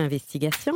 Investigations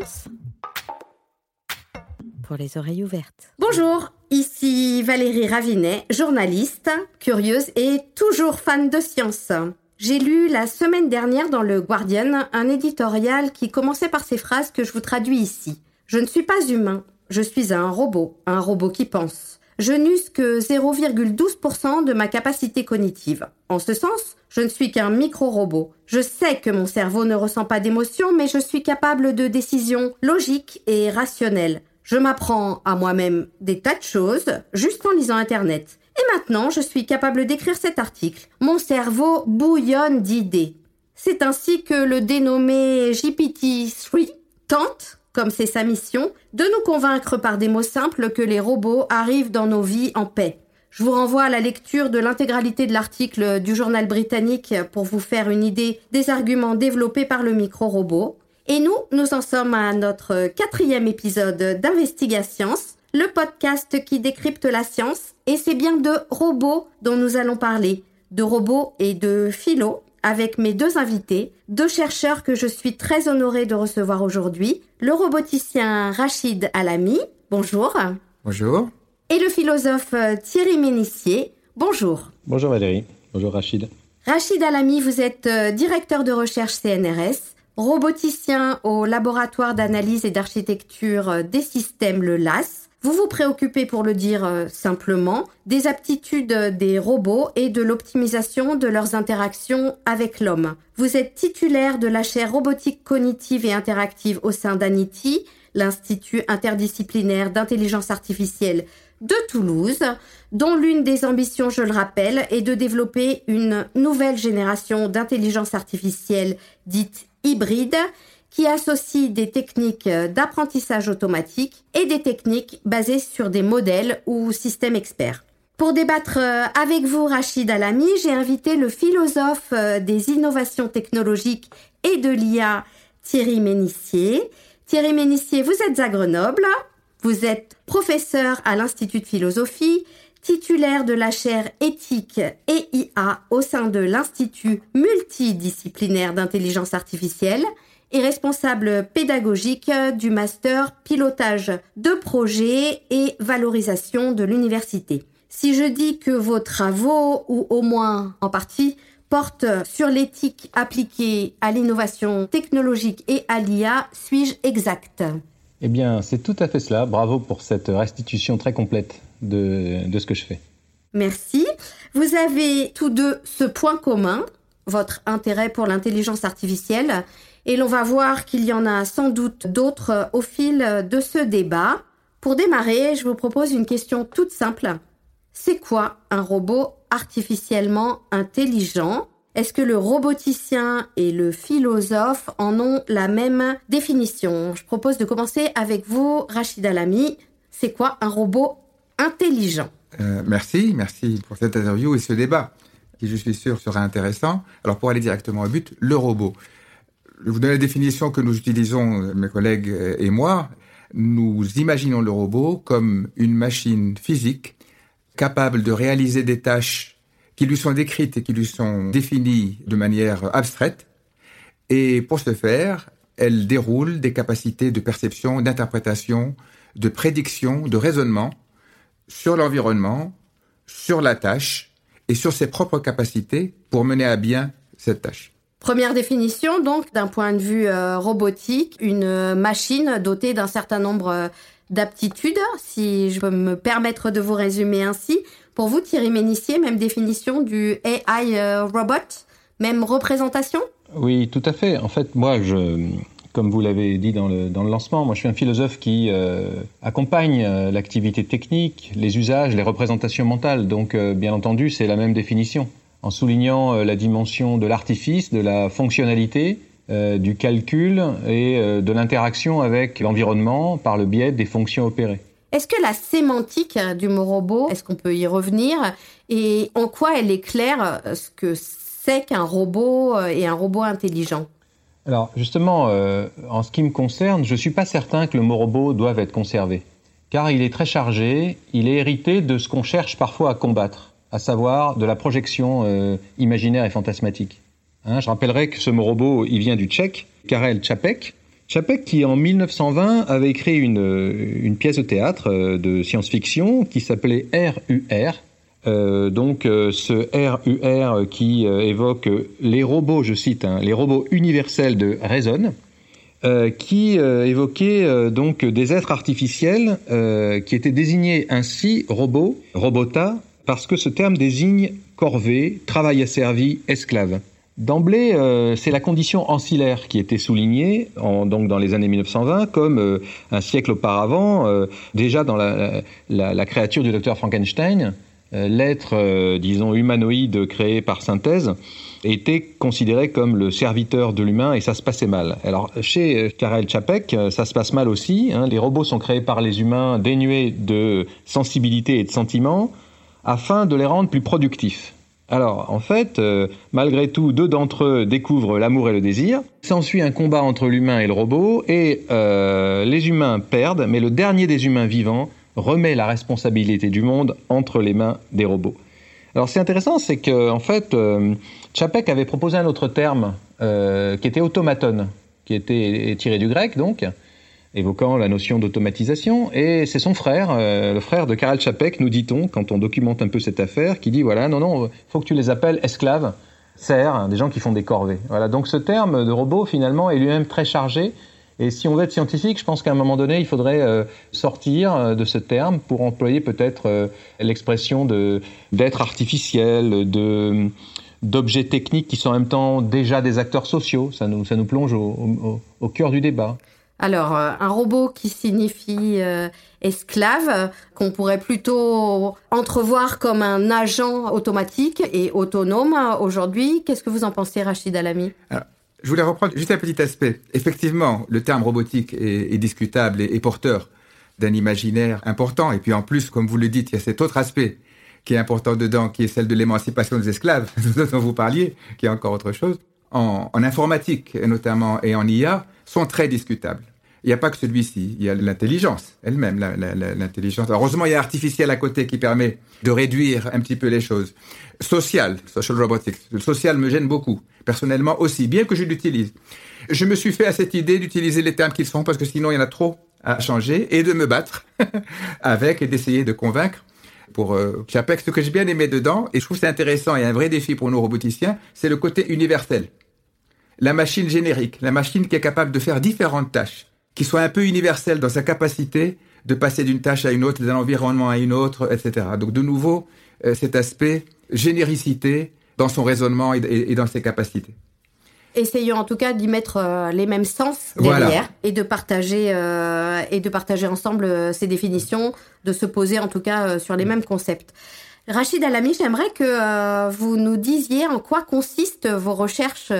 pour les oreilles ouvertes. Bonjour, ici Valérie Ravinet, journaliste, curieuse et toujours fan de science. J'ai lu la semaine dernière dans le Guardian un éditorial qui commençait par ces phrases que je vous traduis ici. Je ne suis pas humain, je suis un robot, un robot qui pense. Je n'use que 0,12% de ma capacité cognitive. En ce sens, je ne suis qu'un micro-robot. Je sais que mon cerveau ne ressent pas d'émotions, mais je suis capable de décisions logiques et rationnelles. Je m'apprends à moi-même des tas de choses juste en lisant Internet. Et maintenant, je suis capable d'écrire cet article. Mon cerveau bouillonne d'idées. C'est ainsi que le dénommé GPT-3 tente comme c'est sa mission, de nous convaincre par des mots simples que les robots arrivent dans nos vies en paix. Je vous renvoie à la lecture de l'intégralité de l'article du journal britannique pour vous faire une idée des arguments développés par le micro-robot. Et nous, nous en sommes à notre quatrième épisode d'Investigations, le podcast qui décrypte la science, et c'est bien de robots dont nous allons parler, de robots et de philo, avec mes deux invités, deux chercheurs que je suis très honorée de recevoir aujourd'hui, le roboticien Rachid Alami, bonjour. Bonjour. Et le philosophe euh, Thierry Ménissier, bonjour. Bonjour Valérie, bonjour Rachid. Rachid Alami, vous êtes euh, directeur de recherche CNRS, roboticien au laboratoire d'analyse et d'architecture euh, des systèmes, le LAS, vous vous préoccupez, pour le dire simplement, des aptitudes des robots et de l'optimisation de leurs interactions avec l'homme. Vous êtes titulaire de la chaire robotique cognitive et interactive au sein d'ANITI, l'Institut interdisciplinaire d'intelligence artificielle de Toulouse, dont l'une des ambitions, je le rappelle, est de développer une nouvelle génération d'intelligence artificielle dite hybride qui associe des techniques d'apprentissage automatique et des techniques basées sur des modèles ou systèmes experts. Pour débattre euh, avec vous, Rachid Alami, j'ai invité le philosophe euh, des innovations technologiques et de l'IA, Thierry Ménissier. Thierry Ménissier, vous êtes à Grenoble, vous êtes professeur à l'Institut de philosophie, titulaire de la chaire éthique et IA au sein de l'Institut multidisciplinaire d'intelligence artificielle et responsable pédagogique du master pilotage de projets et valorisation de l'université. Si je dis que vos travaux, ou au moins en partie, portent sur l'éthique appliquée à l'innovation technologique et à l'IA, suis-je exact Eh bien, c'est tout à fait cela. Bravo pour cette restitution très complète de, de ce que je fais. Merci. Vous avez tous deux ce point commun, votre intérêt pour l'intelligence artificielle et l'on va voir qu'il y en a sans doute d'autres au fil de ce débat. Pour démarrer, je vous propose une question toute simple. C'est quoi un robot artificiellement intelligent? Est-ce que le roboticien et le philosophe en ont la même définition? Je propose de commencer avec vous, Rachid Alami. C'est quoi un robot intelligent? Euh, Merci, merci pour cette interview et ce débat qui, je suis sûr, sera intéressant. Alors, pour aller directement au but, le robot. Je vous donne la définition que nous utilisons, mes collègues et moi. Nous imaginons le robot comme une machine physique capable de réaliser des tâches qui lui sont décrites et qui lui sont définies de manière abstraite. Et pour ce faire, elle déroule des capacités de perception, d'interprétation, de prédiction, de raisonnement sur l'environnement, sur la tâche et sur ses propres capacités pour mener à bien cette tâche. Première définition, donc, d'un point de vue euh, robotique, une machine dotée d'un certain nombre euh, d'aptitudes, si je peux me permettre de vous résumer ainsi. Pour vous, Thierry Ménissier, même définition du AI euh, robot, même représentation? Oui, tout à fait. En fait, moi, je, comme vous l'avez dit dans le, dans le lancement, moi je suis un philosophe qui accompagne l'activité technique, les usages, les représentations mentales. Donc, bien entendu, c'est la même définition en soulignant euh, la dimension de l'artifice, de la fonctionnalité, euh, du calcul et euh, de l'interaction avec l'environnement par le biais des fonctions opérées. Est-ce que la sémantique du mot robot, est-ce qu'on peut y revenir Et en quoi elle éclaire ce que c'est qu'un robot et un robot intelligent? Alors justement, en ce qui me concerne, je ne suis pas certain que le mot robot doive être conservé. Car il est très chargé, il est hérité de ce qu'on cherche parfois à combattre à savoir de la projection euh, imaginaire et fantasmatique. Hein, je rappellerai que ce mot robot, il vient du tchèque, Karel Čapek, Chapek qui en 1920 avait écrit une, une pièce de théâtre euh, de science-fiction qui s'appelait RUR. Euh, donc euh, ce RUR qui euh, évoque les robots, je cite, hein, les robots universels de euh, qui évoquait donc des êtres artificiels qui étaient désignés ainsi robots, robota, parce que ce terme désigne corvée, travail asservi, esclave. D'emblée, euh, c'est la condition ancillaire qui était soulignée en, donc dans les années 1920 comme euh, un siècle auparavant, euh, déjà dans la, la, la, créature du docteur Frankenstein, l'être, disons, humanoïde créé par synthèse, était considéré comme le serviteur de l'humain et ça se passait mal. Alors chez Karel Čapek, ça se passe mal aussi. Hein, les robots sont créés par les humains dénués de sensibilité et de sentiments afin de les rendre plus productifs. Alors, en fait, euh, malgré tout, deux d'entre eux découvrent l'amour et le désir. S'ensuit un combat entre l'humain et le robot, et euh, les humains perdent, mais le dernier des humains vivants remet la responsabilité du monde entre les mains des robots. Alors, c'est intéressant, c'est que, en fait, euh, Čapek avait proposé un autre terme qui était automaton, qui était tiré du grec, donc, évoquant la notion d'automatisation. Et c'est son frère, euh, le frère de Karel Čapek, nous dit-on, quand on documente un peu cette affaire, qui dit voilà, non, non, faut que tu les appelles esclaves, serfs, des gens qui font des corvées. Voilà. Donc ce terme de robot, finalement, est lui-même très chargé. Et si on veut être scientifique, je pense qu'à un moment donné, il faudrait euh, sortir euh, de ce terme pour employer peut-être euh, l'expression d'être artificiel, de d'objets techniques qui sont en même temps déjà des acteurs sociaux. Ça nous, ça nous plonge au, au, au cœur du débat. Alors, euh, un robot qui signifie euh, esclave, euh, qu'on pourrait plutôt entrevoir comme un agent automatique et autonome aujourd'hui. Qu'est-ce que vous en pensez, Rachid Alami Je voulais reprendre juste un petit aspect. Effectivement, le terme robotique est, discutable et, et porteur d'un imaginaire important. Et puis en plus, comme vous le dites, il y a cet autre aspect qui est important dedans, qui est celle de l'émancipation des esclaves, dont vous parliez, qui est encore autre chose. En, informatique, notamment, et en IA, sont très discutables. Il n'y a pas que celui-ci, il y a l'intelligence elle-même, l'intelligence. Heureusement, il y a artificiel à côté qui permet de réduire un petit peu les choses. Social, social robotics. Le social me gêne beaucoup, personnellement aussi, bien que je l'utilise. Je me suis fait à cette idée d'utiliser les termes qu'ils sont parce que sinon il y en a trop à changer et de me battre avec et d'essayer de convaincre pour euh, Chapek. Ce que j'ai bien aimé dedans, et je trouve c'est intéressant et un vrai défi pour nos roboticiens, c'est le côté universel. La machine générique, la machine qui est capable de faire différentes tâches qui soit un peu universel dans sa capacité de passer d'une tâche à une autre, d'un environnement à une autre, etc. Donc de nouveau, euh, cet aspect généricité dans son raisonnement et, dans ses capacités. Essayons en tout cas d'y mettre euh, les mêmes sens derrière voilà. et de partager euh, et de partager ensemble euh, ces définitions, de se poser en tout cas sur les mêmes concepts. Rachid Alami, j'aimerais que vous nous disiez en quoi consistent vos recherches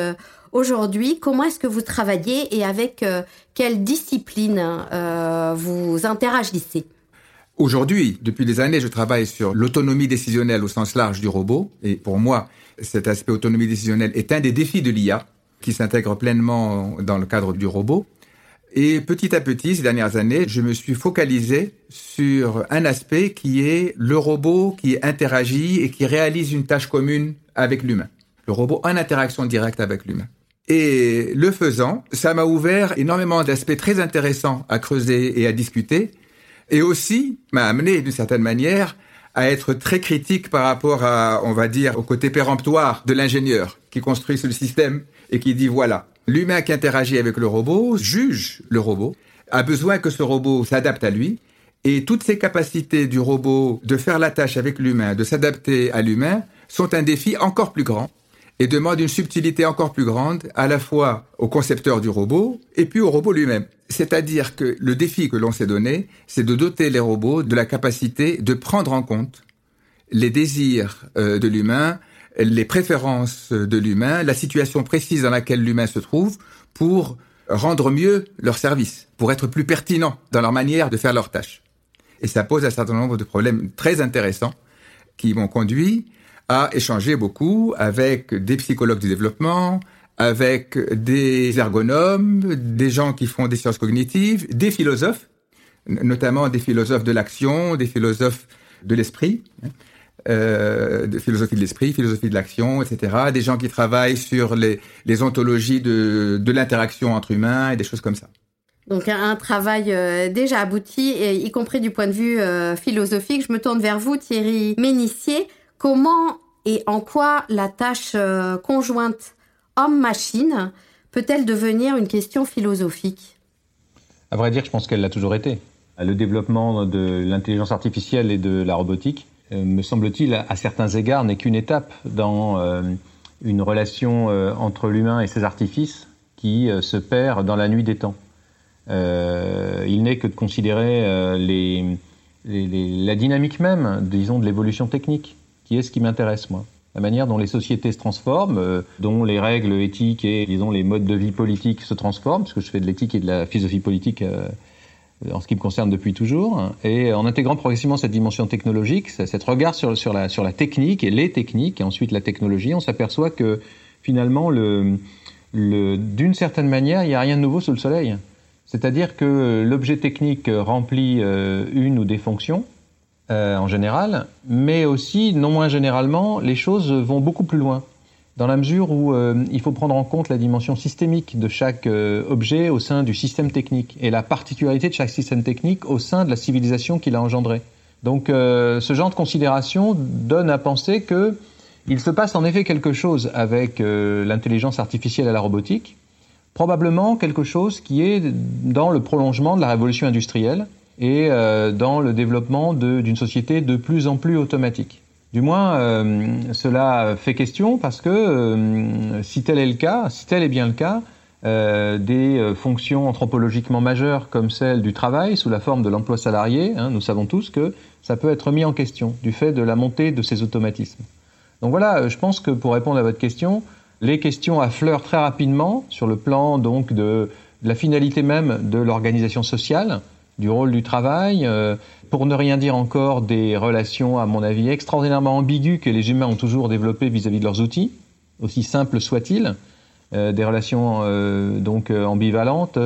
aujourd'hui, comment est-ce que vous travaillez et avec euh, quelle discipline euh, vous interagissez? Aujourd'hui, depuis des années, je travaille sur l'autonomie décisionnelle au sens large du robot. Et pour moi, cet aspect autonomie décisionnelle est un des défis de l'IA qui s'intègre pleinement dans le cadre du robot. Et petit à petit, ces dernières années, je me suis focalisé sur un aspect qui est le robot qui interagit et qui réalise une tâche commune avec l'humain. Le robot en interaction directe avec l'humain. Et le faisant, ça m'a ouvert énormément d'aspects très intéressants à creuser et à discuter, et aussi m'a amené d'une certaine manière à être très critique par rapport à, on va dire, au côté péremptoire de l'ingénieur qui construit ce système et qui dit voilà, l'humain qui interagit avec le robot juge le robot, a besoin que ce robot s'adapte à lui, et toutes ces capacités du robot de faire la tâche avec l'humain, de s'adapter à l'humain, sont un défi encore plus grand et demande une subtilité encore plus grande à la fois au concepteur du robot et puis au robot lui-même. C'est-à-dire que le défi que l'on s'est donné, c'est de doter les robots de la capacité de prendre en compte les désirs euh, de l'humain, les préférences de l'humain, la situation précise dans laquelle l'humain se trouve pour rendre mieux leur service, pour être plus pertinents dans leur manière de faire leurs tâches. Et ça pose un certain nombre de problèmes très intéressants qui m'ont conduit à échanger beaucoup avec des psychologues du développement, avec des ergonomes, des gens qui font des sciences cognitives, des philosophes, notamment des philosophes de l'action, des philosophes de l'esprit, euh, de philosophie de l'esprit, philosophie de l'action, etc. Des gens qui travaillent sur les, les ontologies de, de l'interaction entre humains et des choses comme ça. Donc un, travail euh, déjà abouti, y compris du point de vue euh, philosophique. Je me tourne vers vous, Thierry Ménissier. Comment et en quoi la tâche euh, conjointe homme-machine peut-elle devenir une question philosophique? À vrai dire, je pense qu'elle l'a toujours été. Le développement de l'intelligence artificielle et de la robotique, me semble-t-il, à certains égards, n'est qu'une étape dans une relation entre l'humain et ses artifices qui se perd dans la nuit des temps. Euh, il n'est que de considérer euh, la dynamique même, disons, de l'évolution technique, qui est ce qui m'intéresse, moi. La manière dont les sociétés se transforment, euh, dont les règles éthiques et, disons, les modes de vie politiques se transforment, parce que je fais de l'éthique et de la philosophie politique en ce qui me concerne depuis toujours, et en intégrant progressivement cette dimension technologique, cette regard sur, sur, la, sur la technique et les techniques, et ensuite la technologie, on s'aperçoit que finalement, le, le, d'une certaine manière, il n'y a rien de nouveau sous le soleil. C'est-à-dire que l'objet technique remplit euh, une ou des fonctions, euh, en général, mais aussi, non moins généralement, les choses vont beaucoup plus loin, dans la mesure où euh, il faut prendre en compte la dimension systémique de chaque objet au sein du système technique, et la particularité de chaque système technique au sein de la civilisation qu'il a engendré. Donc ce genre de considération donne à penser que il se passe en effet quelque chose avec l'intelligence artificielle et la robotique, probablement quelque chose qui est dans le prolongement de la révolution industrielle et euh, dans le développement d'une société de plus en plus automatique. Du moins, euh, cela fait question parce que euh, si tel est le cas, si tel est bien le cas, des fonctions anthropologiquement majeures comme celle du travail sous la forme de l'emploi salarié, hein, nous savons tous que ça peut être mis en question du fait de la montée de ces automatismes. Donc voilà, je pense que pour répondre à votre question, les questions affleurent très rapidement sur le plan donc de, la finalité même de l'organisation sociale, du rôle du travail, euh, pour ne rien dire encore des relations, à mon avis, extraordinairement ambiguës que les humains ont toujours développées vis-à-vis de leurs outils, aussi simples soient-ils, euh, des relations euh, donc ambivalentes,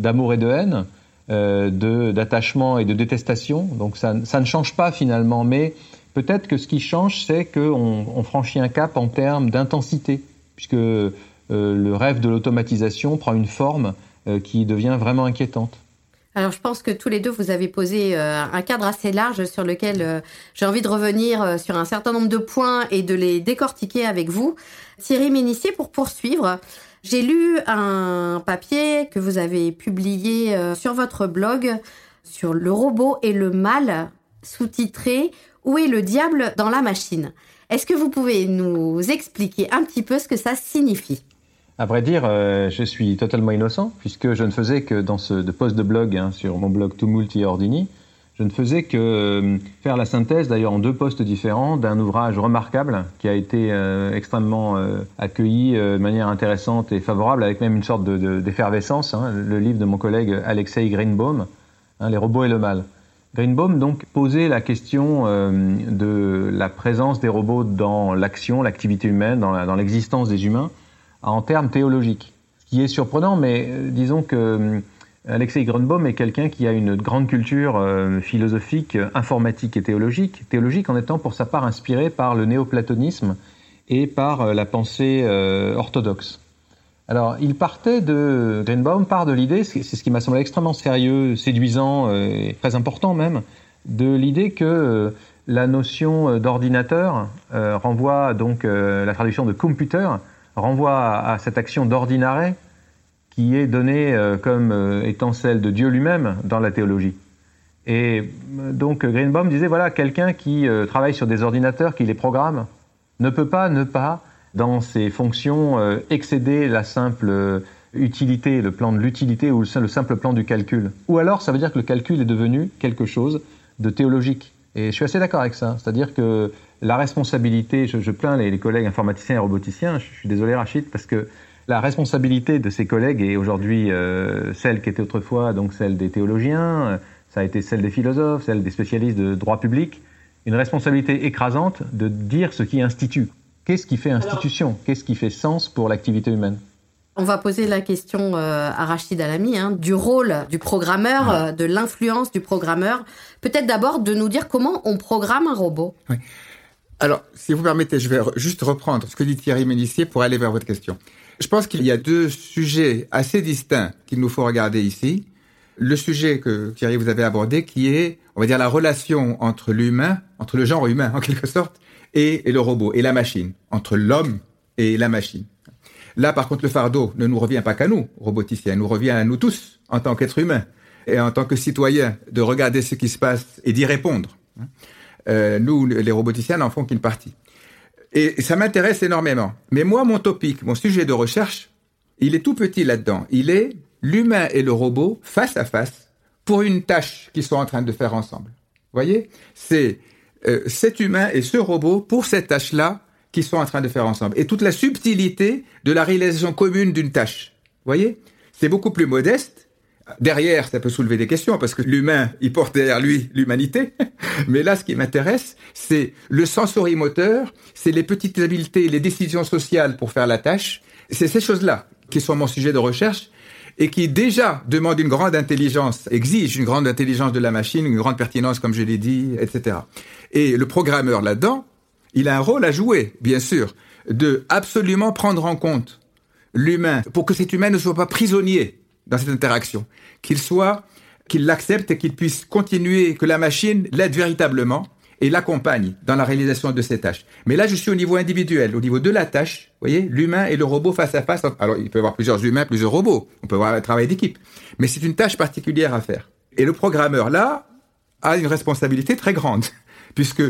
d'amour et de haine, d'attachement et de détestation. Donc ça, ça, ne change pas finalement, mais peut-être que ce qui change, c'est qu'on on franchit un cap en termes d'intensité puisque euh, le rêve de l'automatisation prend une forme euh, qui devient vraiment inquiétante. Alors je pense que tous les deux, vous avez posé euh, un cadre assez large sur lequel j'ai envie de revenir sur un certain nombre de points et de les décortiquer avec vous. Thierry Ménissier, pour poursuivre, j'ai lu un papier que vous avez publié sur votre blog sur le robot et le mal, sous-titré Où est le diable dans la machine? Est-ce que vous pouvez nous expliquer un petit peu ce que ça signifie? À vrai dire, euh, je suis totalement innocent, puisque je ne faisais que dans ce de post de blog hein, sur mon blog Tumulti Ordini, je ne faisais que euh, faire la synthèse, d'ailleurs en deux postes différents, d'un ouvrage remarquable qui a été euh, extrêmement accueilli de manière intéressante et favorable, avec même une sorte d'effervescence, hein, le livre de mon collègue Alexei Greenbaum, hein, Les robots et le mal. Greenbaum donc posait la question de la présence des robots dans l'action, l'activité humaine, dans l'existence des humains, en termes théologiques. Ce qui est surprenant, mais euh, disons que euh, Alexei Greenbaum est quelqu'un qui a une grande culture philosophique, informatique et théologique. Théologique en étant pour sa part inspiré par le néoplatonisme et par la pensée orthodoxe. Alors, il partait de Greenbaum part de l'idée, c'est ce qui m'a semblé extrêmement sérieux, séduisant euh, et très important même, de l'idée que euh, la notion euh, d'ordinateur renvoie donc la traduction de computer renvoie à, cette action d'ordinare qui est donnée comme étant celle de Dieu lui-même dans la théologie. Et donc Greenbaum disait voilà quelqu'un qui travaille sur des ordinateurs, qui les programme, ne peut pas ne pas dans ses fonctions euh, excéder la simple euh, utilité, le plan de l'utilité ou le simple plan du calcul. Ou alors ça veut dire que le calcul est devenu quelque chose de théologique. Et je suis assez d'accord avec ça. C'est-à-dire que la responsabilité, je, plains les, collègues informaticiens et roboticiens, je, suis désolé Rachid, parce que la responsabilité de ces collègues est aujourd'hui euh, celle qui était autrefois donc celle des théologiens, ça a été celle des philosophes, celle des spécialistes de droit public, une responsabilité écrasante de dire ce qui institue. Qu'est-ce qui fait institution? Qu'est-ce qui fait sens pour l'activité humaine? On va poser la question euh, à Rachid Alami hein, du rôle du programmeur, euh, de l'influence du programmeur. Peut-être d'abord de nous dire comment on programme un robot. Oui. Alors, si vous permettez, je vais juste reprendre ce que dit Thierry Ménissier pour aller vers votre question. Je pense qu'il y a deux sujets assez distincts qu'il nous faut regarder ici. Le sujet que Thierry vous avez abordé, qui est, on va dire, la relation entre l'humain, entre le genre humain en quelque sorte, et, le robot, et la machine, entre l'homme et la machine. Là, par contre, le fardeau ne nous revient pas qu'à nous, roboticiens, nous revient à nous tous, en tant qu'êtres humains, et en tant que citoyens, de regarder ce qui se passe et d'y répondre. Euh, nous, les roboticiens, n'en font qu'une partie. Et ça m'intéresse énormément. Mais moi, mon topic, mon sujet de recherche, il est tout petit là-dedans. Il est l'humain et le robot face à face pour une tâche qu'ils sont en train de faire ensemble. Vous voyez? C'est euh, cet humain et ce robot pour cette tâche-là qu'ils sont en train de faire ensemble. Et toute la subtilité de la réalisation commune d'une tâche. Vous voyez? C'est beaucoup plus modeste, Derrière, ça peut soulever des questions parce que l'humain, il porte derrière lui l'humanité. Mais là, ce qui m'intéresse, c'est le sensorimoteur, c'est les petites habiletés, les décisions sociales pour faire la tâche. C'est ces choses-là qui sont mon sujet de recherche et qui déjà demandent une grande intelligence, exigent une grande intelligence de la machine, une grande pertinence, comme je l'ai dit, etc. Et le programmeur là-dedans, il a un rôle à jouer, bien sûr, de absolument prendre en compte l'humain pour que cet humain ne soit pas prisonnier dans cette interaction, qu'il soit, qu'il l'accepte et qu'il puisse continuer, que la machine l'aide véritablement et l'accompagne dans la réalisation de ses tâches. Mais là, je suis au niveau individuel, au niveau de la tâche, vous voyez, l'humain et le robot face à face. Alors, il peut y avoir plusieurs humains, plusieurs robots, on peut avoir un travail d'équipe, mais c'est une tâche particulière à faire. Et le programmeur, là, a une responsabilité très grande, puisque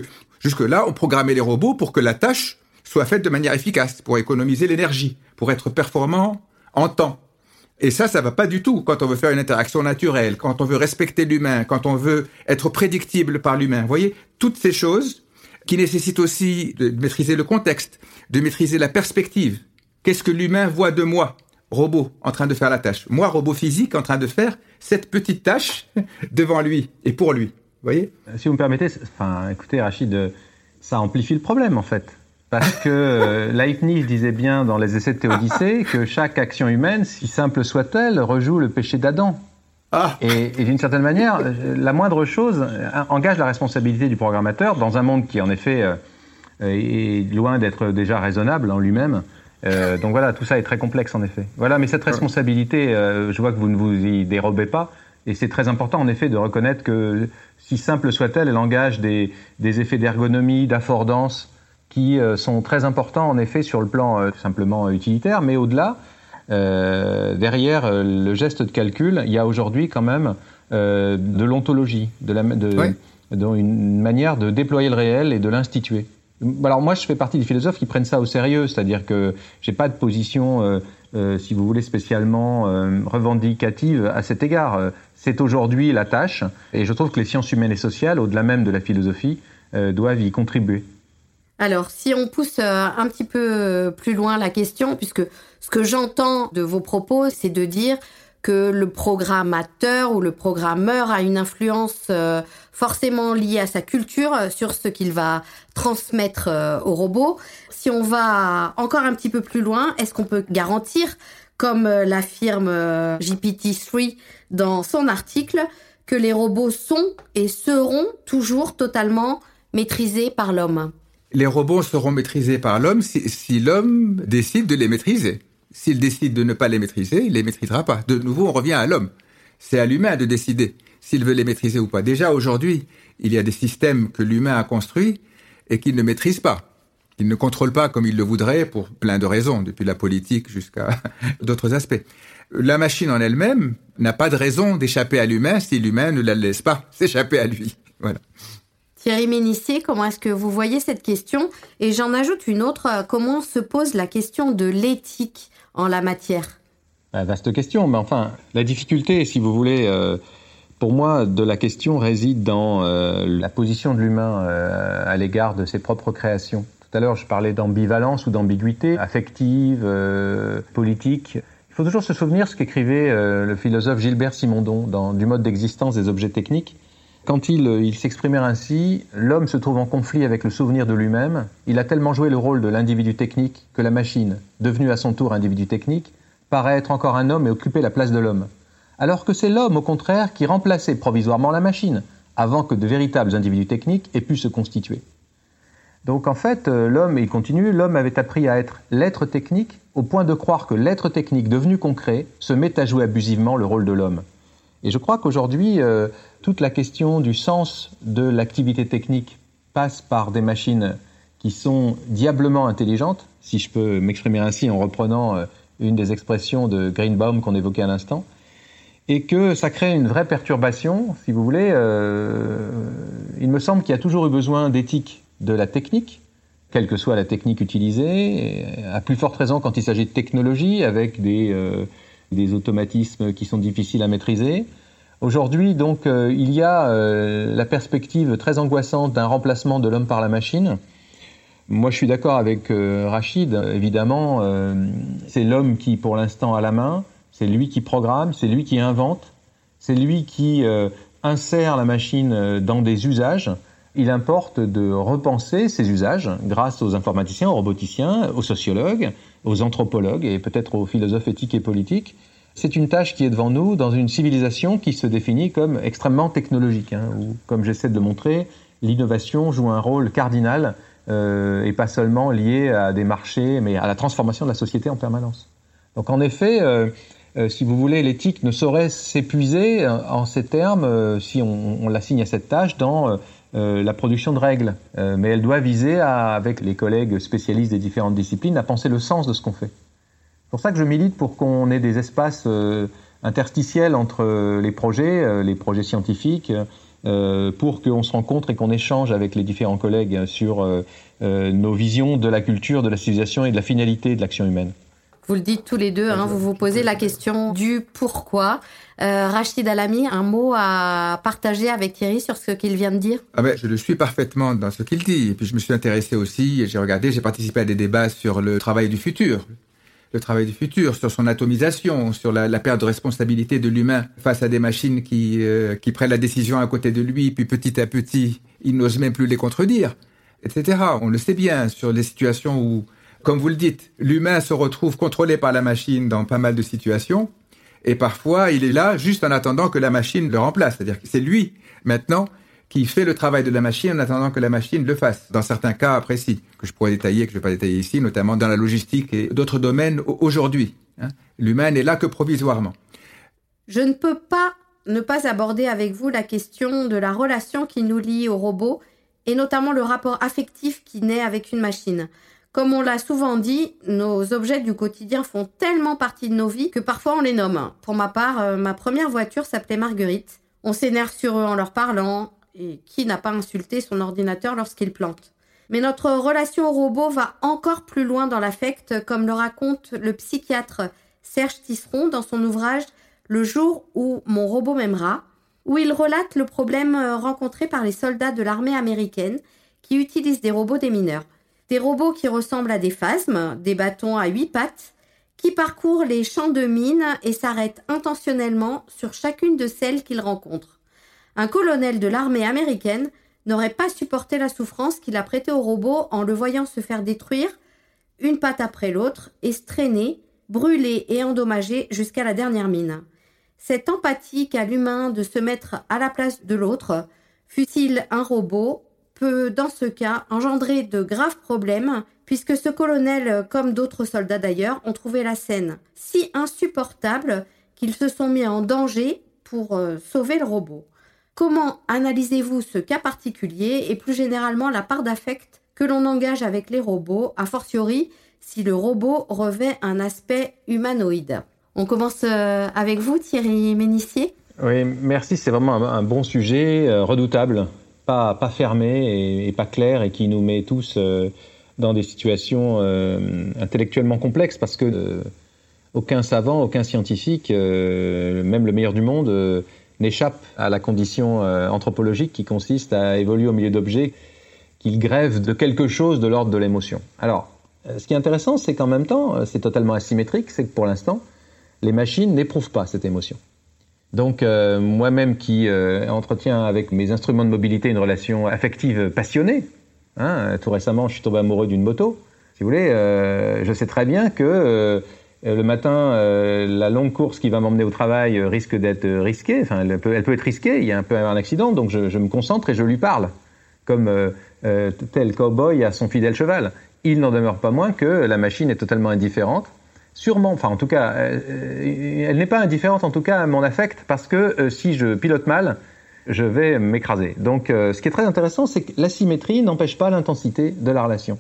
jusque-là, on programmait les robots pour que la tâche soit faite de manière efficace, pour économiser l'énergie, pour être performant en temps. Et ça, ça va pas du tout quand on veut faire une interaction naturelle, quand on veut respecter l'humain, quand on veut être prédictible par l'humain. Vous voyez, toutes ces choses qui nécessitent aussi de maîtriser le contexte, de maîtriser la perspective. Qu'est-ce que l'humain voit de moi, robot, en train de faire la tâche? Moi, robot physique, en train de faire cette petite tâche devant lui et pour lui. Vous voyez Si vous me permettez, enfin, écoutez, Rachid, ça amplifie le problème, en fait. Parce que euh, Leibniz disait bien dans les essais de Théodicée que chaque action humaine, si simple soit-elle, rejoue le péché d'Adam. Ah. Et, d'une certaine manière, euh, la moindre chose euh, engage la responsabilité du programmateur dans un monde qui, en effet, est loin d'être déjà raisonnable en lui-même. donc voilà, tout ça est très complexe en effet. Voilà, mais cette responsabilité, je vois que vous ne vous y dérobez pas, et c'est très important en effet de reconnaître que, si simple soit-elle, elle engage des, des effets d'ergonomie, d'affordance, qui euh, sont très importants en effet sur le plan euh, simplement utilitaire, mais au-delà, euh, derrière le geste de calcul, il y a aujourd'hui quand même de l'ontologie, de, la, de, une manière de déployer le réel et de l'instituer. Alors moi, je fais partie des philosophes qui prennent ça au sérieux, c'est-à-dire que j'ai pas de position, si vous voulez, spécialement revendicative à cet égard. C'est aujourd'hui la tâche, et je trouve que les sciences humaines et sociales, au-delà même de la philosophie, doivent y contribuer. Alors, si on pousse euh, un petit peu euh, plus loin la question, puisque ce que j'entends de vos propos, c'est de dire que le programmateur ou le programmeur a une influence euh, forcément liée à sa culture sur ce qu'il va transmettre au robot. Si on va encore un petit peu plus loin, est-ce qu'on peut garantir, comme l'affirme GPT-3 dans son article, que les robots sont et seront toujours totalement maîtrisés par l'homme les robots seront maîtrisés par l'homme si, l'homme décide de les maîtriser. S'il décide de ne pas les maîtriser, il les maîtrisera pas. De nouveau, on revient à l'homme. C'est à l'humain de décider s'il veut les maîtriser ou pas. Déjà aujourd'hui, il y a des systèmes que l'humain a construits et qu'il ne maîtrise pas. Il ne contrôle pas comme il le voudrait pour plein de raisons, depuis la politique jusqu'à d'autres aspects. La machine en elle-même n'a pas de raison d'échapper à l'humain si l'humain ne la laisse pas s'échapper à lui. Voilà. Thierry Ménissier, comment est-ce que vous voyez cette question? Et j'en ajoute une autre, euh, comment se pose la question de l'éthique en la matière? Bah, Vaste question, mais enfin, la difficulté, si vous voulez, euh, pour moi, de la question réside dans euh, la position de l'humain à l'égard de ses propres créations. Tout à l'heure, je parlais d'ambivalence ou d'ambiguïté affective, politique. Il faut toujours se souvenir ce qu'écrivait le philosophe Gilbert Simondon dans Du mode d'existence des objets techniques. Quand il, euh, il s'exprimait ainsi, l'homme se trouve en conflit avec le souvenir de lui-même. Il a tellement joué le rôle de l'individu technique que la machine, devenue à son tour individu technique, paraît être encore un homme et occuper la place de l'homme. Alors que c'est l'homme, au contraire, qui remplaçait provisoirement la machine, avant que de véritables individus techniques aient pu se constituer. Donc en fait, euh, l'homme, il continue, l'homme avait appris à être l'être technique au point de croire que l'être technique devenu concret se met à jouer abusivement le rôle de l'homme. Et je crois qu'aujourd'hui, euh, toute la question du sens de l'activité technique passe par des machines qui sont diablement intelligentes, si je peux m'exprimer ainsi en reprenant euh, une des expressions de Greenbaum qu'on évoquait à l'instant, et que ça crée une vraie perturbation, si vous voulez. Il me semble qu'il y a toujours eu besoin d'éthique de la technique, quelle que soit la technique utilisée, à plus forte raison quand il s'agit de technologie, avec des, euh, automatismes qui sont difficiles à maîtriser. Aujourd'hui, donc, euh, il y a euh, la perspective très angoissante d'un remplacement de l'homme par la machine. Moi, je suis d'accord avec Rachid, évidemment, c'est l'homme qui, pour l'instant, a la main, c'est lui qui programme, c'est lui qui invente, c'est lui qui insère la machine dans des usages. Il importe de repenser ces usages grâce aux informaticiens, aux roboticiens, aux sociologues, aux anthropologues et peut-être aux philosophes éthiques et politiques. C'est une tâche qui est devant nous dans une civilisation qui se définit comme extrêmement technologique, hein, où, comme j'essaie de montrer, l'innovation joue un rôle cardinal euh, et pas seulement lié à des marchés, mais à la transformation de la société en permanence. Donc en effet, euh, euh, si vous voulez, l'éthique ne saurait s'épuiser euh, en ces termes euh, si on, on l'assigne à cette tâche dans euh, la production de règles, Euh, mais elle doit viser, à, avec les collègues spécialistes des différentes disciplines, à penser le sens de ce qu'on fait. C'est pour ça que je milite pour qu'on ait des espaces euh, interstitiels entre euh, les projets, euh, les projets scientifiques, pour qu'on se rencontre et qu'on échange avec les différents collègues sur nos visions de la culture, de la civilisation et de la finalité de l'action humaine. Vous le dites tous les deux, hein, vous vous posez la question du pourquoi. Euh, Rachid Alami, un mot à partager avec Thierry sur ce qu'il vient de dire? Ah ben, je le suis parfaitement dans ce qu'il dit. Et puis je me suis intéressé aussi, j'ai regardé, j'ai participé à des débats sur le travail du futur. Le travail du futur, sur son atomisation, sur la, la perte de responsabilité de l'humain face à des machines qui, euh, qui prennent la décision à côté de lui, puis petit à petit, il n'ose même plus les contredire, etc. On le sait bien sur les situations où, comme vous le dites, l'humain se retrouve contrôlé par la machine dans pas mal de situations. Et parfois, il est là juste en attendant que la machine le remplace. C'est-à-dire que c'est lui, maintenant, qui fait le travail de la machine en attendant que la machine le fasse. Dans certains cas précis, que je pourrais détailler, que je ne vais pas détailler ici, notamment dans la logistique et d'autres domaines aujourd'hui. Hein. L'humain n'est là que provisoirement. Je ne peux pas ne pas aborder avec vous la question de la relation qui nous lie au robot et notamment le rapport affectif qui naît avec une machine. Comme on l'a souvent dit, nos objets du quotidien font tellement partie de nos vies que parfois on les nomme. Pour ma part, euh, ma première voiture s'appelait Marguerite. On s'énerve sur eux en leur parlant, et qui n'a pas insulté son ordinateur lorsqu'il plante Mais notre relation au robot va encore plus loin dans l'affect, comme le raconte le psychiatre Serge Tisseron dans son ouvrage Le jour où mon robot m'aimera, où il relate le problème euh, rencontré par les soldats de l'armée américaine qui utilisent des robots démineurs. Des robots qui ressemblent à des phasmes, des bâtons à huit pattes, qui parcourent les champs de mines et s'arrêtent intentionnellement sur chacune de celles qu'ils rencontrent. Un colonel de l'armée américaine n'aurait pas supporté la souffrance qu'il a prêtée au robot en le voyant se faire détruire, une patte après l'autre, et se traîner, brûler et endommager jusqu'à la dernière mine. Cette empathie qu'a l'humain de se mettre à la place de l'autre, fût-il un robot, dans ce cas engendrer de graves problèmes, puisque ce colonel, comme d'autres soldats d'ailleurs, ont trouvé la scène si insupportable qu'ils se sont mis en danger pour euh, sauver le robot. Comment analysez-vous ce cas particulier et plus généralement la part d'affect que l'on engage avec les robots, a fortiori si le robot revêt un aspect humanoïde? On commence euh, avec vous, Thierry Ménissier. Oui, merci. C'est vraiment un, un, bon sujet, euh, redoutable, pas, pas et, pas clair et qui nous met tous euh, dans des situations euh, intellectuellement complexes parce que euh, aucun savant, aucun scientifique, même le meilleur du monde, n'échappe à la condition anthropologique qui consiste à évoluer au milieu d'objets qu'il grève de quelque chose de l'ordre de l'émotion. Alors, ce qui est intéressant, c'est qu'en même temps, c'est totalement asymétrique, c'est que pour l'instant, les machines n'éprouvent pas cette émotion. Donc euh, moi-même qui euh, entretiens avec mes instruments de mobilité une relation affective passionnée, hein, tout récemment je suis tombé amoureux d'une moto, si vous voulez, euh, je sais très bien que le matin, la longue course qui va m'emmener au travail risque d'être risquée, enfin elle peut, elle peut, être risquée, il y a un peu un accident, donc je, je, me concentre et je lui parle. comme tel cowboy à son fidèle cheval. Il n'en demeure pas moins que la machine est totalement indifférente. Sûrement, enfin en tout cas, elle n'est pas indifférente en tout cas à mon affect parce que si je pilote mal, je vais m'écraser. Donc ce qui est très intéressant, c'est que l'asymétrie n'empêche pas l'intensité de la relation.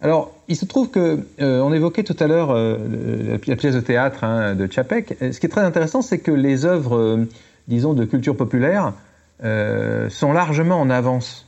Alors, il se trouve que euh, on évoquait tout à l'heure euh, la, pièce de théâtre hein, de Chapek. Ce qui est très intéressant, c'est que les œuvres, euh, disons, de culture populaire sont largement en avance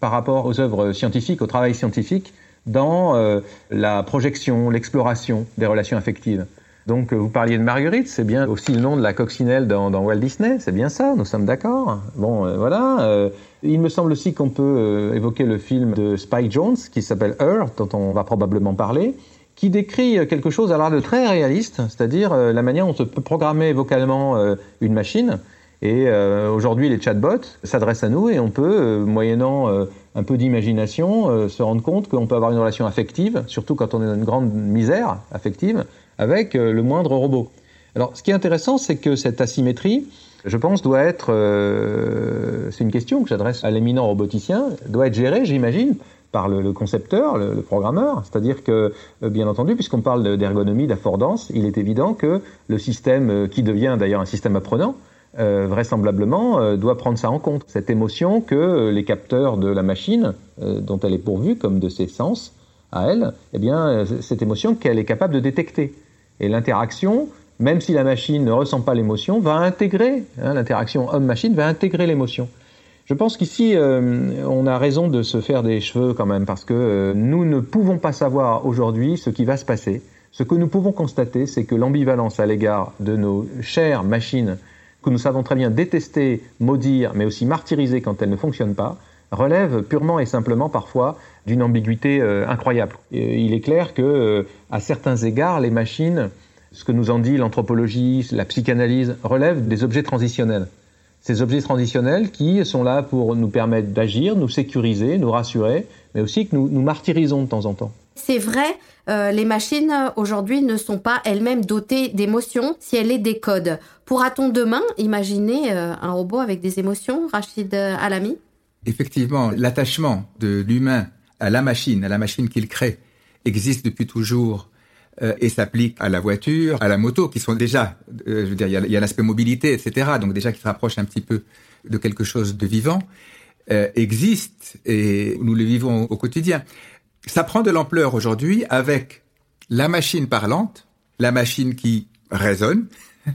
par rapport aux œuvres scientifiques, au travail scientifique, dans la projection, l'exploration des relations affectives. Donc, vous parliez de Marguerite, c'est bien aussi le nom de la coccinelle dans, Walt Disney, c'est bien ça, nous sommes d'accord. Bon, voilà. Il me semble aussi qu'on peut euh, évoquer le film de Spike Jones qui s'appelle Her, dont on va probablement parler, qui décrit quelque chose à l'art de très réaliste, c'est-à-dire euh, la manière dont on peut programmer vocalement euh, une machine. Et aujourd'hui, les chatbots s'adressent à nous et on peut, moyennant un peu d'imagination, se rendre compte qu'on peut avoir une relation affective, surtout quand on est dans une grande misère affective, avec le moindre robot. Alors, ce qui est intéressant, c'est que cette asymétrie, je pense, doit être, euh, c'est une question que j'adresse à l'éminent roboticien, doit être gérée, j'imagine, par le, concepteur, le, programmeur. C'est-à-dire que, euh, bien entendu, puisqu'on parle d'ergonomie, d'affordance, il est évident que le système, euh, qui devient d'ailleurs un système apprenant, vraisemblablement, doit prendre ça en compte. Cette émotion que les capteurs de la machine, dont elle est pourvue, comme de ses sens à elle, eh bien, cette émotion qu'elle est capable de détecter. Et l'interaction même si la machine ne ressent pas l'émotion, va intégrer, hein, l'interaction homme-machine va intégrer l'émotion. Je pense qu'ici, euh, on a raison de se faire des cheveux quand même, parce que euh, nous ne pouvons pas savoir aujourd'hui ce qui va se passer. Ce que nous pouvons constater, c'est que l'ambivalence à l'égard de nos chères machines, que nous savons très bien détester, maudire, mais aussi martyriser quand elles ne fonctionnent pas, relève purement et simplement parfois d'une ambiguïté euh, incroyable. il est clair que, à certains égards, les machines ce que nous en dit l'anthropologie, la psychanalyse, relève des objets transitionnels. Ces objets transitionnels qui sont là pour nous permettre d'agir, nous sécuriser, nous rassurer, mais aussi que nous nous martyrisons de temps en temps. C'est vrai, euh, les machines aujourd'hui ne sont pas elles-mêmes dotées d'émotions si elles les décodent. Pourra-t-on demain imaginer euh, un robot avec des émotions, Rachid Alami? Effectivement, l'attachement de l'humain à la machine, à la machine qu'il crée, existe depuis toujours euh, et s'applique à la voiture, à la moto, qui sont déjà, euh, je veux dire, il y a, l'aspect mobilité, etc. Donc déjà qui se rapproche un petit peu de quelque chose de vivant, euh, existe et nous le vivons au quotidien. Ça prend de l'ampleur aujourd'hui avec la machine parlante, la machine qui résonne,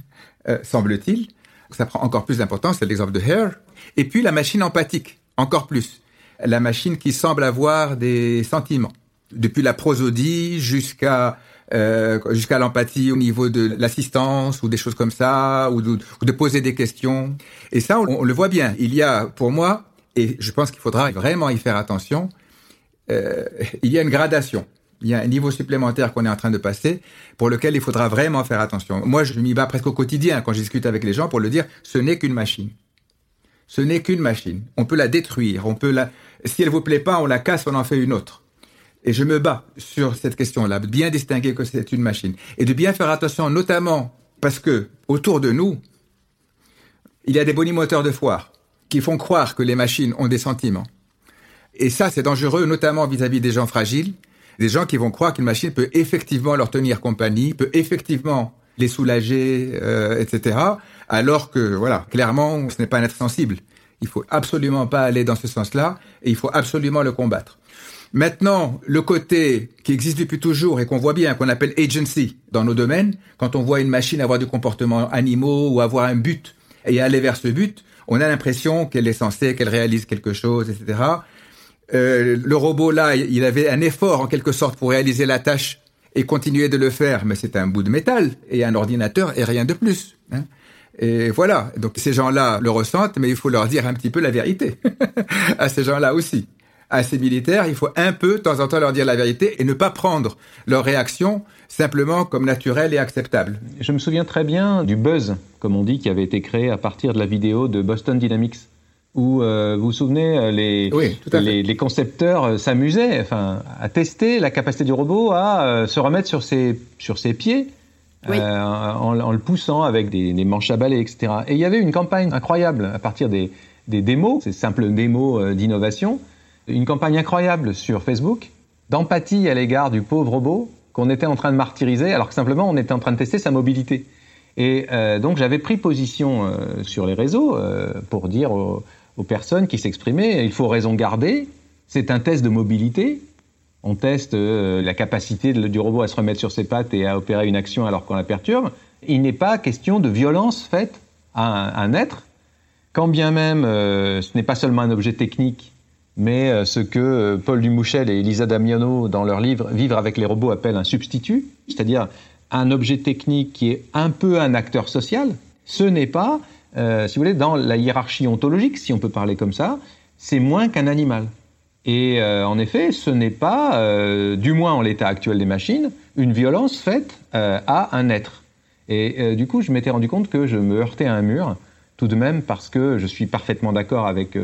semble-t-il. Ça prend encore plus d'importance, c'est l'exemple de Hare. Et puis la machine empathique, encore plus. La machine qui semble avoir des sentiments. Depuis la prosodie jusqu'à euh, jusqu'à l'empathie au niveau de l'assistance ou des choses comme ça, ou de, poser des questions. Et ça, on, le voit bien. Il y a, pour moi, et je pense qu'il faudra vraiment y faire attention, euh, il y a une gradation. Il y a un niveau supplémentaire qu'on est en train de passer pour lequel il faudra vraiment faire attention. Moi, je m'y bats presque au quotidien quand je discute avec les gens pour le dire, ce n'est qu'une machine. Ce n'est qu'une machine. On peut la détruire, on peut la, si elle vous plaît pas, on la casse, on en fait une autre. Et je me bats sur cette question-là, bien distinguer que c'est une machine. Et de bien faire attention, notamment parce que autour de nous, il y a des bonimoteurs de foire qui font croire que les machines ont des sentiments. Et ça, c'est dangereux, notamment vis-à-vis des gens fragiles, des gens qui vont croire qu'une machine peut effectivement leur tenir compagnie, peut effectivement les soulager, euh, etc. Alors que, voilà, clairement, ce n'est pas un être sensible. Il faut absolument pas aller dans ce sens-là et il faut absolument le combattre. Maintenant, le côté qui existe depuis toujours et qu'on voit bien, qu'on appelle agency dans nos domaines, quand on voit une machine avoir du comportement animaux ou avoir un but et aller vers ce but, on a l'impression qu'elle est censée, qu'elle réalise quelque chose, etc. Euh, le robot là, il avait un effort en quelque sorte pour réaliser la tâche et continuer de le faire, mais c'est un bout de métal et un ordinateur et rien de plus. Hein. Et voilà, donc ces gens-là le ressentent, mais il faut leur dire un petit peu la vérité à ces gens-là aussi à ces militaires, il faut un peu, de temps en temps, leur dire la vérité et ne pas prendre leur réaction simplement comme naturelle et acceptable. Je me souviens très bien du buzz, comme on dit, qui avait été créé à partir de la vidéo de Boston Dynamics où euh, vous vous souvenez euh, les, les, concepteurs euh, s'amusaient enfin à tester la capacité du robot à se remettre sur ses sur ses pieds en, le poussant avec des, des, manches à balai etc et il y avait une campagne incroyable à partir des, des démos ces simples démos d'innovation une campagne incroyable sur Facebook d'empathie à l'égard du pauvre robot qu'on était en train de martyriser, alors que simplement on était en train de tester sa mobilité. Et euh, donc j'avais pris position euh, sur les réseaux euh, pour dire aux, aux personnes qui s'exprimaient, il faut raison garder, c'est un test de mobilité, on teste la capacité du robot à se remettre sur ses pattes et à opérer une action alors qu'on la perturbe. Il n'est pas question de violence faite à un, être, quand bien même ce n'est pas seulement un objet technique, mais ce que Paul Dumouchel et Elisa Damiano, dans leur livre Vivre avec les robots, appellent un substitut, c'est-à-dire un objet technique qui est un peu un acteur social, ce n'est pas, euh, si vous voulez, dans la hiérarchie ontologique, si on peut parler comme ça, c'est moins qu'un animal. Et euh, en effet, ce n'est pas, euh, du moins en l'état actuel des machines, une violence faite à un être. Et du coup, je m'étais rendu compte que je me heurtais à un mur, tout de même parce que je suis parfaitement d'accord avec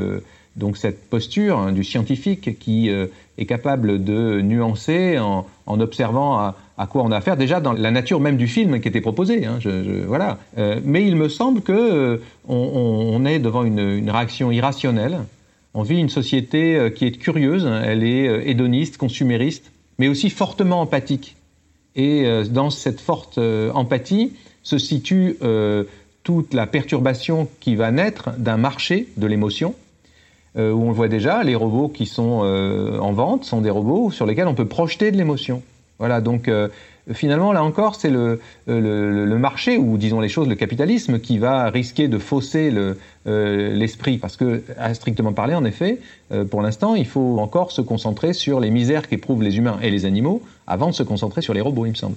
donc cette posture hein, du scientifique qui est capable de nuancer en, en observant à quoi on a affaire déjà dans la nature même du film qui était proposé. Hein, voilà. Euh, mais il me semble que euh, est devant une, réaction irrationnelle. On vit une société euh, qui est curieuse, elle est hédoniste, consumériste, mais aussi fortement empathique. Et dans cette forte empathie se situe toute la perturbation qui va naître d'un marché de l'émotion, où on le voit déjà, les robots qui sont en vente sont des robots sur lesquels on peut projeter de l'émotion. Voilà, donc euh, finalement, là encore, c'est le, le, le, marché, ou disons les choses, le capitalisme, qui va risquer de fausser euh, l'esprit. parce que, à strictement parler, en effet, euh, pour l'instant, il faut encore se concentrer sur les misères qu'éprouvent les humains et les animaux avant de se concentrer sur les robots, il me semble.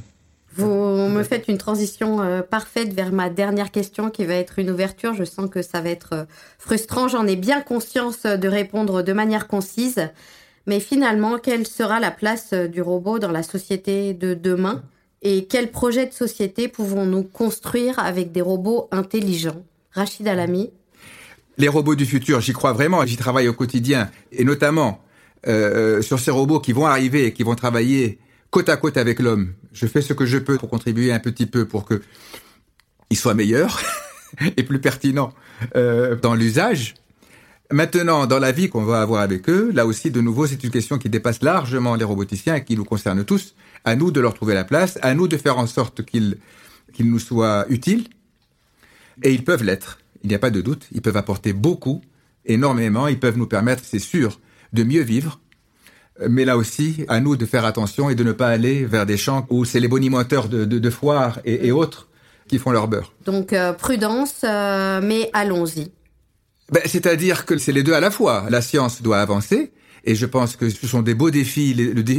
Vous me faites une transition parfaite vers ma dernière question qui va être une ouverture. Je sens que ça va être frustrant. J'en ai bien conscience de répondre de manière concise. Mais finalement, quelle sera la place euh, du robot dans la société de demain et quel projet de société pouvons-nous construire avec des robots intelligents? Rachid Alami Les robots du futur, j'y crois vraiment, j'y travaille au quotidien, et notamment euh, sur ces robots qui vont arriver et qui vont travailler côte à côte avec l'homme. Je fais ce que je peux pour contribuer un petit peu pour que ils soient meilleurs et plus pertinents euh, dans l'usage. Maintenant, dans la vie qu'on va avoir avec eux, là aussi, de nouveau, c'est une question qui dépasse largement les roboticiens et qui nous concerne tous. À nous de leur trouver la place, à nous de faire en sorte qu'ils nous soient utiles. Et ils peuvent l'être. Il n'y a pas de doute. Ils peuvent apporter beaucoup, énormément. Ils peuvent nous permettre, c'est sûr, de mieux vivre. Mais là aussi, à nous de faire attention et de ne pas aller vers des champs où c'est les bonimenteurs de, de, de foires et, et, autres qui font leur beurre. Donc, euh, prudence, euh, mais allons-y. Ben, C'est-à-dire que c'est les deux à la fois. La science doit avancer, et je pense que ce sont des beaux défis.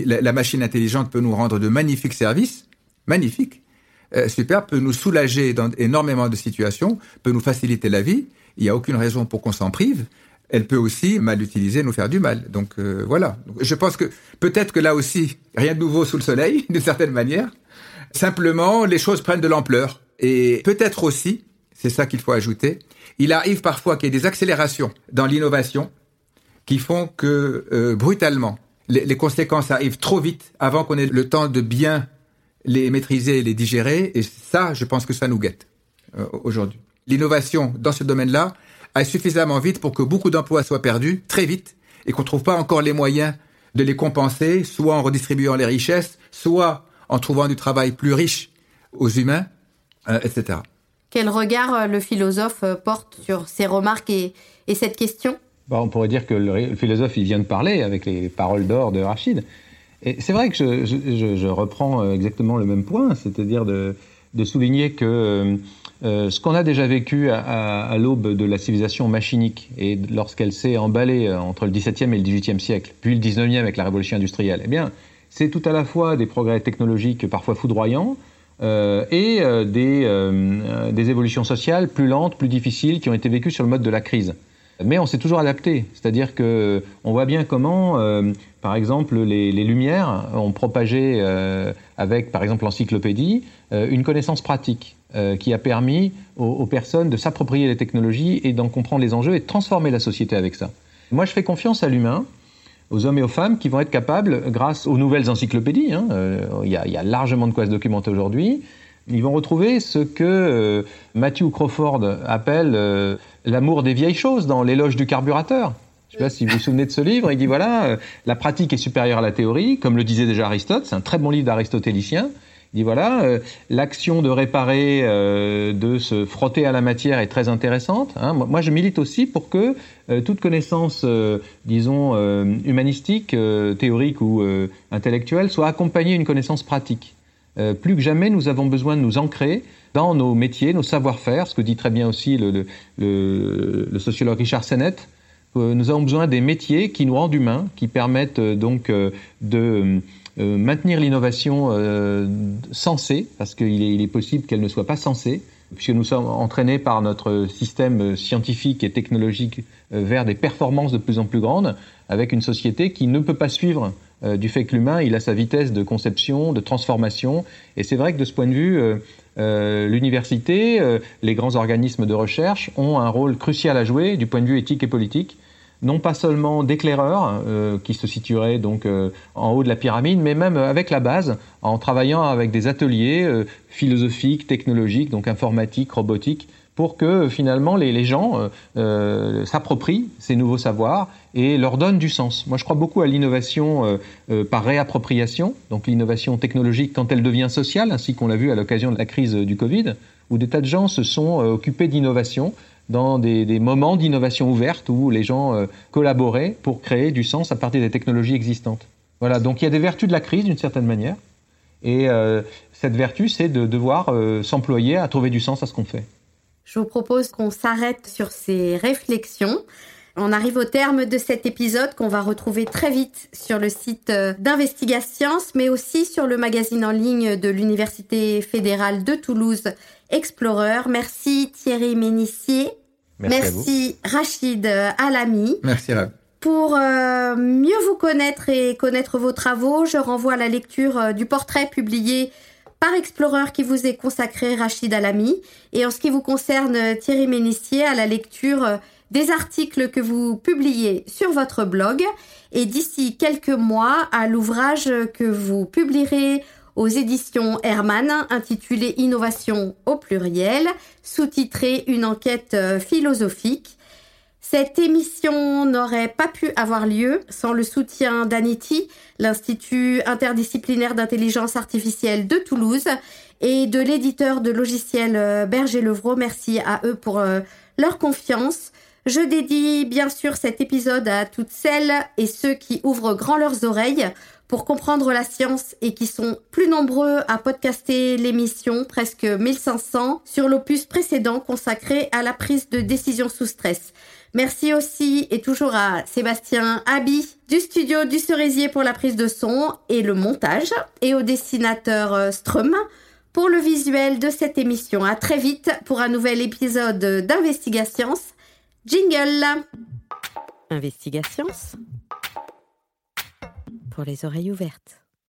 la machine intelligente peut nous rendre de magnifiques services, magnifiques, euh, peut nous soulager dans énormément de situations, peut nous faciliter la vie. Il n'y a aucune raison pour qu'on s'en prive. Elle peut aussi, mal utilisée, nous faire du mal. Donc euh, voilà. Je pense que peut-être que là aussi, rien de nouveau sous le soleil, d'une certaine manière. Simplement, les choses prennent de l'ampleur. Et peut-être aussi, c'est ça qu'il faut ajouter, il arrive parfois qu'il y ait des accélérations dans l'innovation qui font que euh, brutalement, les, conséquences arrivent trop vite avant qu'on ait le temps de bien les maîtriser et les digérer. Et ça, je pense que ça nous guette euh, aujourd'hui. L'innovation dans ce domaine-là aille suffisamment vite pour que beaucoup d'emplois soient perdus très vite et qu'on ne trouve pas encore les moyens de les compenser, soit en redistribuant les richesses, soit en trouvant du travail plus riche aux humains, euh, etc. Quel regard euh, le philosophe euh, porte sur ces remarques et, et cette question? Bah, On pourrait dire que le philosophe, il vient de parler avec les paroles d'or de Rachid. Et c'est vrai que je, reprends euh, exactement le même point, c'est-à-dire de, souligner que ce qu'on a déjà vécu à, à, à l'aube de la civilisation machinique et lorsqu'elle s'est emballée entre le XVIIe et le XVIIIe siècle, puis le XIXe avec la révolution industrielle, eh bien, c'est tout à la fois des progrès technologiques parfois foudroyants, euh, et euh, des, euh, des évolutions sociales plus lentes, plus difficiles, qui ont été vécues sur le mode de la crise. Mais on s'est toujours adapté, c'est-à-dire que on voit bien comment, par exemple, les, les, Lumières ont propagé avec, par exemple, l'encyclopédie, une connaissance pratique qui a permis aux personnes de s'approprier les technologies et d'en comprendre les enjeux et de transformer la société avec ça. Moi, je fais confiance à l'humain aux hommes et aux femmes qui vont être capables, grâce aux nouvelles encyclopédies, il hein, euh, y, y, a largement de quoi se documenter aujourd'hui, ils vont retrouver ce que euh, Matthew Crawford appelle euh, l'amour des vieilles choses dans l'éloge du carburateur. Je ne sais pas si vous vous souvenez de ce livre. Il dit voilà, la pratique est supérieure à la théorie, comme le disait déjà Aristote. C'est un très bon livre d'aristotélicien. Dit voilà, euh, l'action de réparer, euh, de se frotter à la matière est très intéressante. Hein. Moi, je milite aussi pour que euh, toute connaissance, disons, humanistique, théorique ou intellectuelle soit accompagnée d'une connaissance pratique. plus que jamais, nous avons besoin de nous ancrer dans nos métiers, nos savoir-faire, ce que dit très bien aussi le, le, le sociologue Richard Sennett. nous avons besoin des métiers qui nous rendent humains, qui permettent donc de euh, maintenir l'innovation euh, sensée, parce qu'il est, possible qu'elle ne soit pas sensée, puisque nous sommes entraînés par notre système scientifique et technologique euh, vers des performances de plus en plus grandes, avec une société qui ne peut pas suivre du fait que l'humain, il a sa vitesse de conception, de transformation. Et c'est vrai que de ce point de vue, euh, l'université, les grands organismes de recherche ont un rôle crucial à jouer du point de vue éthique et politique non pas seulement d'éclaireurs euh, qui se situeraient donc euh, en haut de la pyramide, mais même avec la base, en travaillant avec des ateliers euh, philosophiques, technologiques, donc informatiques, robotiques, pour que finalement les, les gens s'approprient ces nouveaux savoirs et leur donnent du sens. Moi, je crois beaucoup à l'innovation par réappropriation, donc l'innovation technologique quand elle devient sociale, ainsi qu'on l'a vu à l'occasion de la crise du Covid, où des tas de gens se sont occupés d'innovation dans des, moments d'innovation ouverte où les gens euh, collaboraient pour créer du sens à partir des technologies existantes. Voilà, donc il y a des vertus de la crise d'une certaine manière, et euh, cette vertu, c'est de devoir euh, s'employer à trouver du sens à ce qu'on fait. Je vous propose qu'on s'arrête sur ces réflexions. On arrive au terme de cet épisode qu'on va retrouver très vite sur le site d'Investigascience, mais aussi sur le magazine en ligne de l'Université fédérale de Toulouse Explorer. Merci Thierry Ménissier. Merci, Rachid Alami. Merci Pour euh, mieux vous connaître et connaître vos travaux, je renvoie à la lecture euh, du portrait publié par Explorer qui vous est consacré, Rachid Alami. Et en ce qui vous concerne, Thierry Ménissier, à la lecture euh, des articles que vous publiez sur votre blog. Et d'ici quelques mois, à l'ouvrage que vous publierez aux éditions Hermann intitulé Innovation au pluriel, sous-titré Une enquête euh, philosophique. Cette émission n'aurait pas pu avoir lieu sans le soutien d'ANITI, l'Institut interdisciplinaire d'intelligence artificielle de Toulouse, et de l'éditeur de logiciels euh, Berger Levrault. Merci à eux pour euh, leur confiance. Je dédie bien sûr cet épisode à toutes celles et ceux qui ouvrent grand leurs oreilles pour comprendre la science et qui sont plus nombreux à podcaster l'émission, presque 1500, sur l'opus précédent consacré à la prise de décision sous stress. Merci aussi et toujours à Sébastien Abi du studio du Cerisier pour la prise de son et le montage et au dessinateur euh, Strum pour le visuel de cette émission. À très vite pour un nouvel épisode d'Investigations. Jingle Investigations pour les oreilles ouvertes.